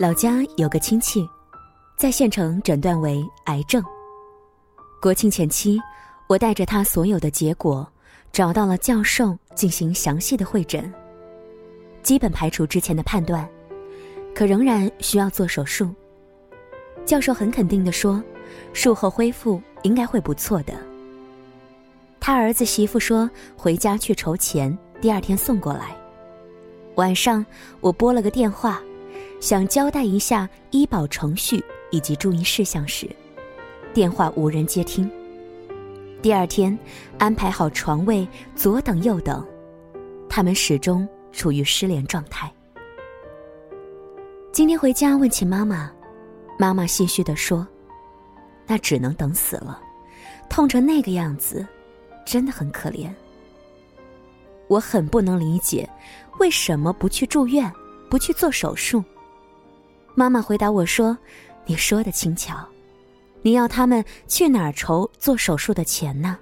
老家有个亲戚，在县城诊断为癌症。国庆前期，我带着他所有的结果，找到了教授进行详细的会诊，基本排除之前的判断，可仍然需要做手术。教授很肯定地说，术后恢复应该会不错的。他儿子媳妇说回家去筹钱，第二天送过来。晚上我拨了个电话，想交代一下医保程序以及注意事项时。电话无人接听。第二天，安排好床位，左等右等，他们始终处于失联状态。今天回家问起妈妈，妈妈唏嘘地说：“那只能等死了，痛成那个样子，真的很可怜。”我很不能理解，为什么不去住院，不去做手术？妈妈回答我说：“你说的轻巧。”你要他们去哪儿筹做手术的钱呢？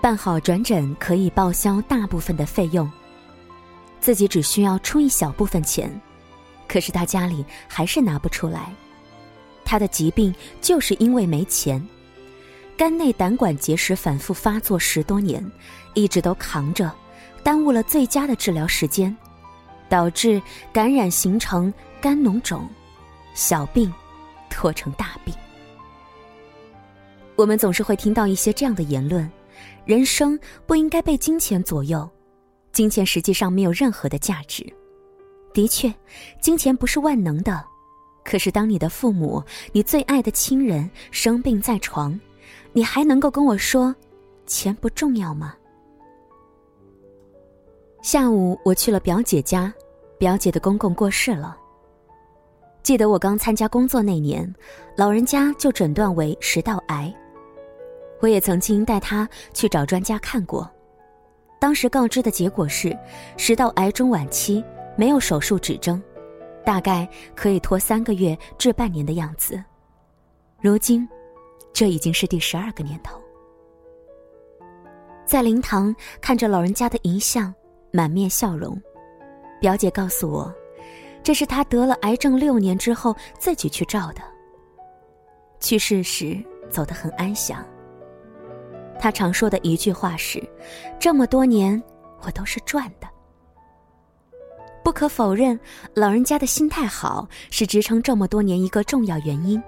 办好转诊可以报销大部分的费用，自己只需要出一小部分钱，可是他家里还是拿不出来。他的疾病就是因为没钱，肝内胆管结石反复发作十多年，一直都扛着，耽误了最佳的治疗时间，导致感染形成肝脓肿，小病。拖成大病。我们总是会听到一些这样的言论：人生不应该被金钱左右，金钱实际上没有任何的价值。的确，金钱不是万能的，可是当你的父母、你最爱的亲人生病在床，你还能够跟我说钱不重要吗？下午我去了表姐家，表姐的公公过世了。记得我刚参加工作那年，老人家就诊断为食道癌。我也曾经带他去找专家看过，当时告知的结果是食道癌中晚期，没有手术指征，大概可以拖三个月至半年的样子。如今，这已经是第十二个年头。在灵堂看着老人家的遗像，满面笑容，表姐告诉我。这是她得了癌症六年之后自己去照的。去世时走得很安详。他常说的一句话是：“这么多年我都是赚的。”不可否认，老人家的心态好是支撑这么多年一个重要原因。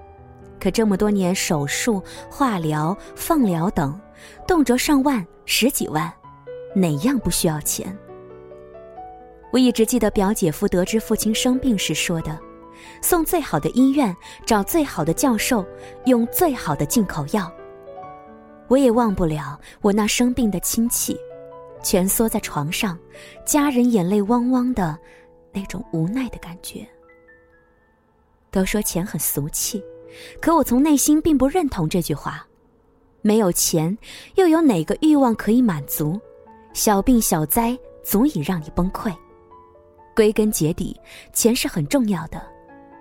可这么多年手术、化疗、放疗等，动辄上万、十几万，哪样不需要钱？我一直记得表姐夫得知父亲生病时说的：“送最好的医院，找最好的教授，用最好的进口药。”我也忘不了我那生病的亲戚，蜷缩在床上，家人眼泪汪汪的，那种无奈的感觉。都说钱很俗气，可我从内心并不认同这句话。没有钱，又有哪个欲望可以满足？小病小灾足以让你崩溃。归根结底，钱是很重要的，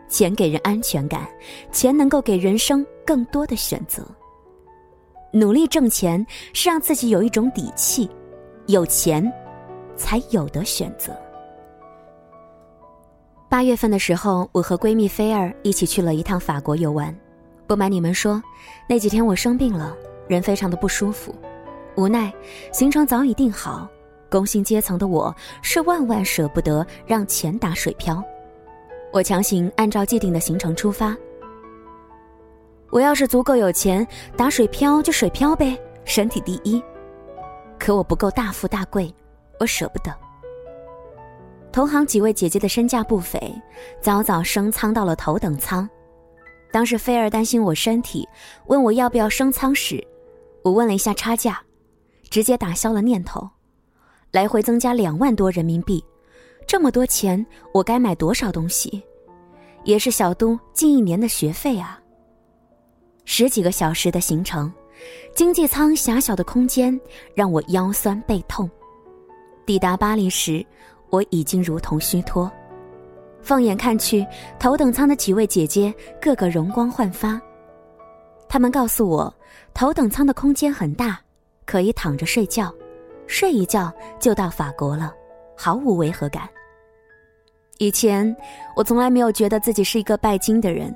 钱给人安全感，钱能够给人生更多的选择。努力挣钱是让自己有一种底气，有钱，才有的选择。八月份的时候，我和闺蜜菲儿一起去了一趟法国游玩。不瞒你们说，那几天我生病了，人非常的不舒服，无奈行程早已定好。工薪阶层的我是万万舍不得让钱打水漂，我强行按照既定的行程出发。我要是足够有钱，打水漂就水漂呗，身体第一。可我不够大富大贵，我舍不得。同行几位姐姐的身价不菲，早早升舱到了头等舱。当时菲儿担心我身体，问我要不要升舱时，我问了一下差价，直接打消了念头。来回增加两万多人民币，这么多钱，我该买多少东西？也是小都近一年的学费啊。十几个小时的行程，经济舱狭小的空间让我腰酸背痛。抵达巴黎时，我已经如同虚脱。放眼看去，头等舱的几位姐姐个个容光焕发。她们告诉我，头等舱的空间很大，可以躺着睡觉。睡一觉就到法国了，毫无违和感。以前我从来没有觉得自己是一个拜金的人，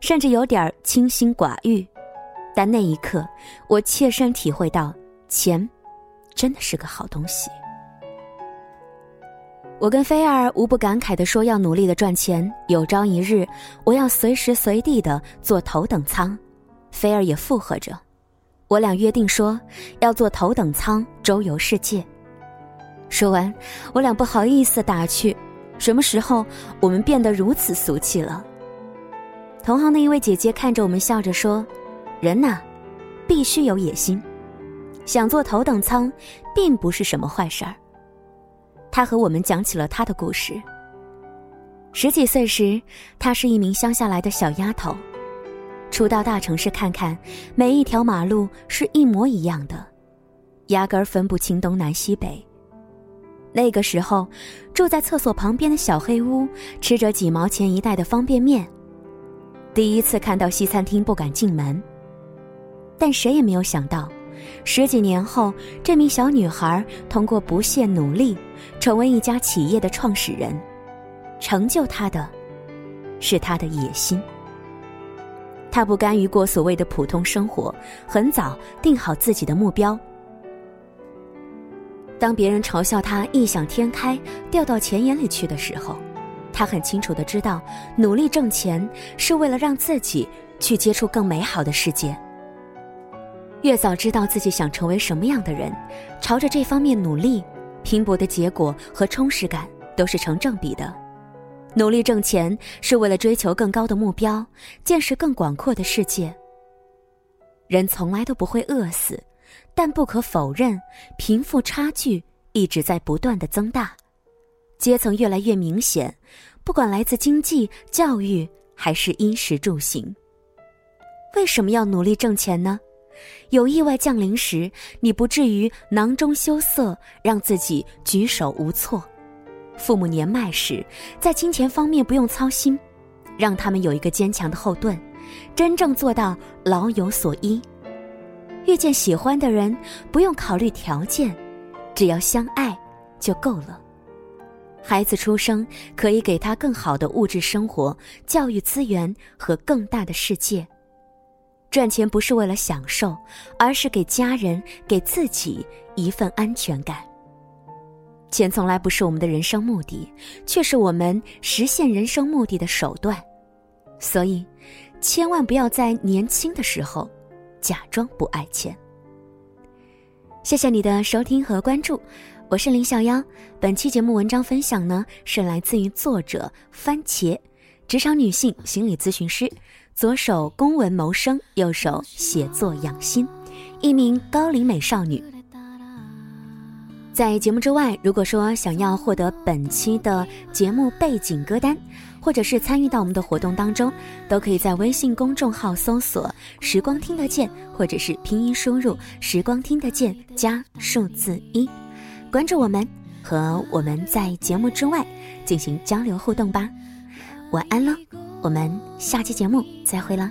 甚至有点清心寡欲。但那一刻，我切身体会到，钱真的是个好东西。我跟菲儿无不感慨的说：“要努力的赚钱，有朝一日我要随时随地的坐头等舱。”菲儿也附和着。我俩约定说要坐头等舱周游世界。说完，我俩不好意思打趣：“什么时候我们变得如此俗气了？”同行的一位姐姐看着我们笑着说：“人呐，必须有野心，想坐头等舱，并不是什么坏事儿。”她和我们讲起了她的故事。十几岁时，她是一名乡下来的小丫头，初到大城市看看，每一条马路是一模一样的，压根儿分不清东南西北。那个时候，住在厕所旁边的小黑屋，吃着几毛钱一袋的方便面。第一次看到西餐厅，不敢进门。但谁也没有想到。十几年后，这名小女孩通过不懈努力，成为一家企业的创始人。成就她的，是她的野心。他不甘于过所谓的普通生活，很早定好自己的目标。当别人嘲笑他异想天开、掉到钱眼里去的时候，他很清楚的知道，努力挣钱是为了让自己去接触更美好的世界。越早知道自己想成为什么样的人，朝着这方面努力，拼搏的结果和充实感都是成正比的。努力挣钱是为了追求更高的目标，见识更广阔的世界。人从来都不会饿死，但不可否认，贫富差距一直在不断的增大，阶层越来越明显，不管来自经济、教育还是衣食住行。为什么要努力挣钱呢？有意外降临时，你不至于囊中羞涩，让自己举手无措；父母年迈时，在金钱方面不用操心，让他们有一个坚强的后盾，真正做到老有所依。遇见喜欢的人，不用考虑条件，只要相爱就够了。孩子出生，可以给他更好的物质生活、教育资源和更大的世界。赚钱不是为了享受，而是给家人、给自己一份安全感。钱从来不是我们的人生目的，却是我们实现人生目的的手段。所以，千万不要在年轻的时候假装不爱钱。谢谢你的收听和关注，我是林小妖。本期节目文章分享呢，是来自于作者番茄，职场女性心理咨询师。左手公文谋生，右手写作养心，一名高龄美少女。在节目之外，如果说想要获得本期的节目背景歌单，或者是参与到我们的活动当中，都可以在微信公众号搜索“时光听得见”，或者是拼音输入“时光听得见”加数字一，关注我们，和我们在节目之外进行交流互动吧。晚安喽。我们下期节目再会了。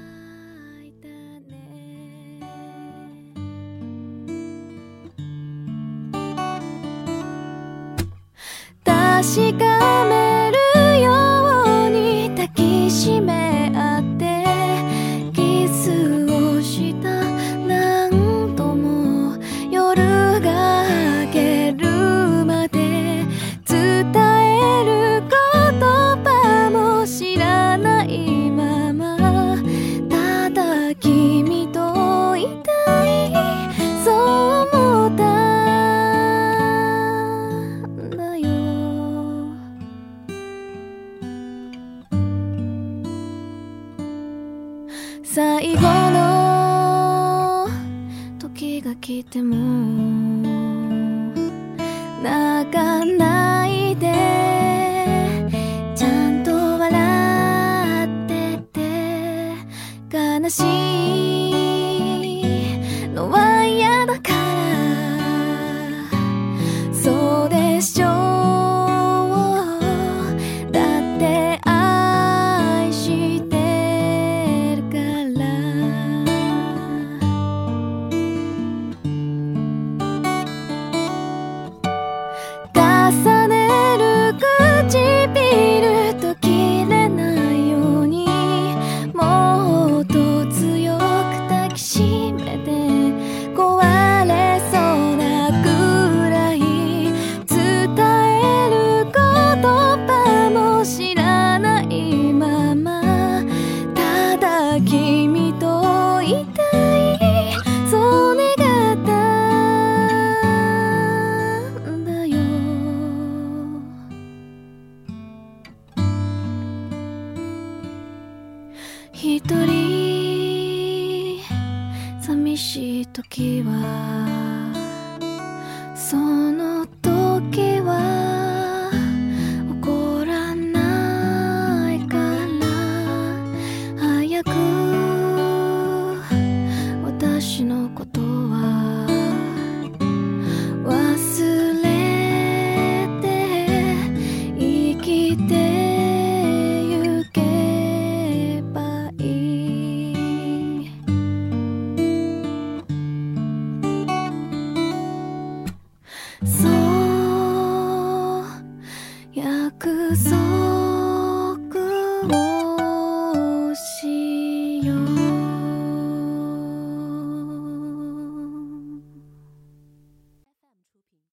最後の時が来ても泣かないでちゃんと笑ってて悲しいのは嫌だから。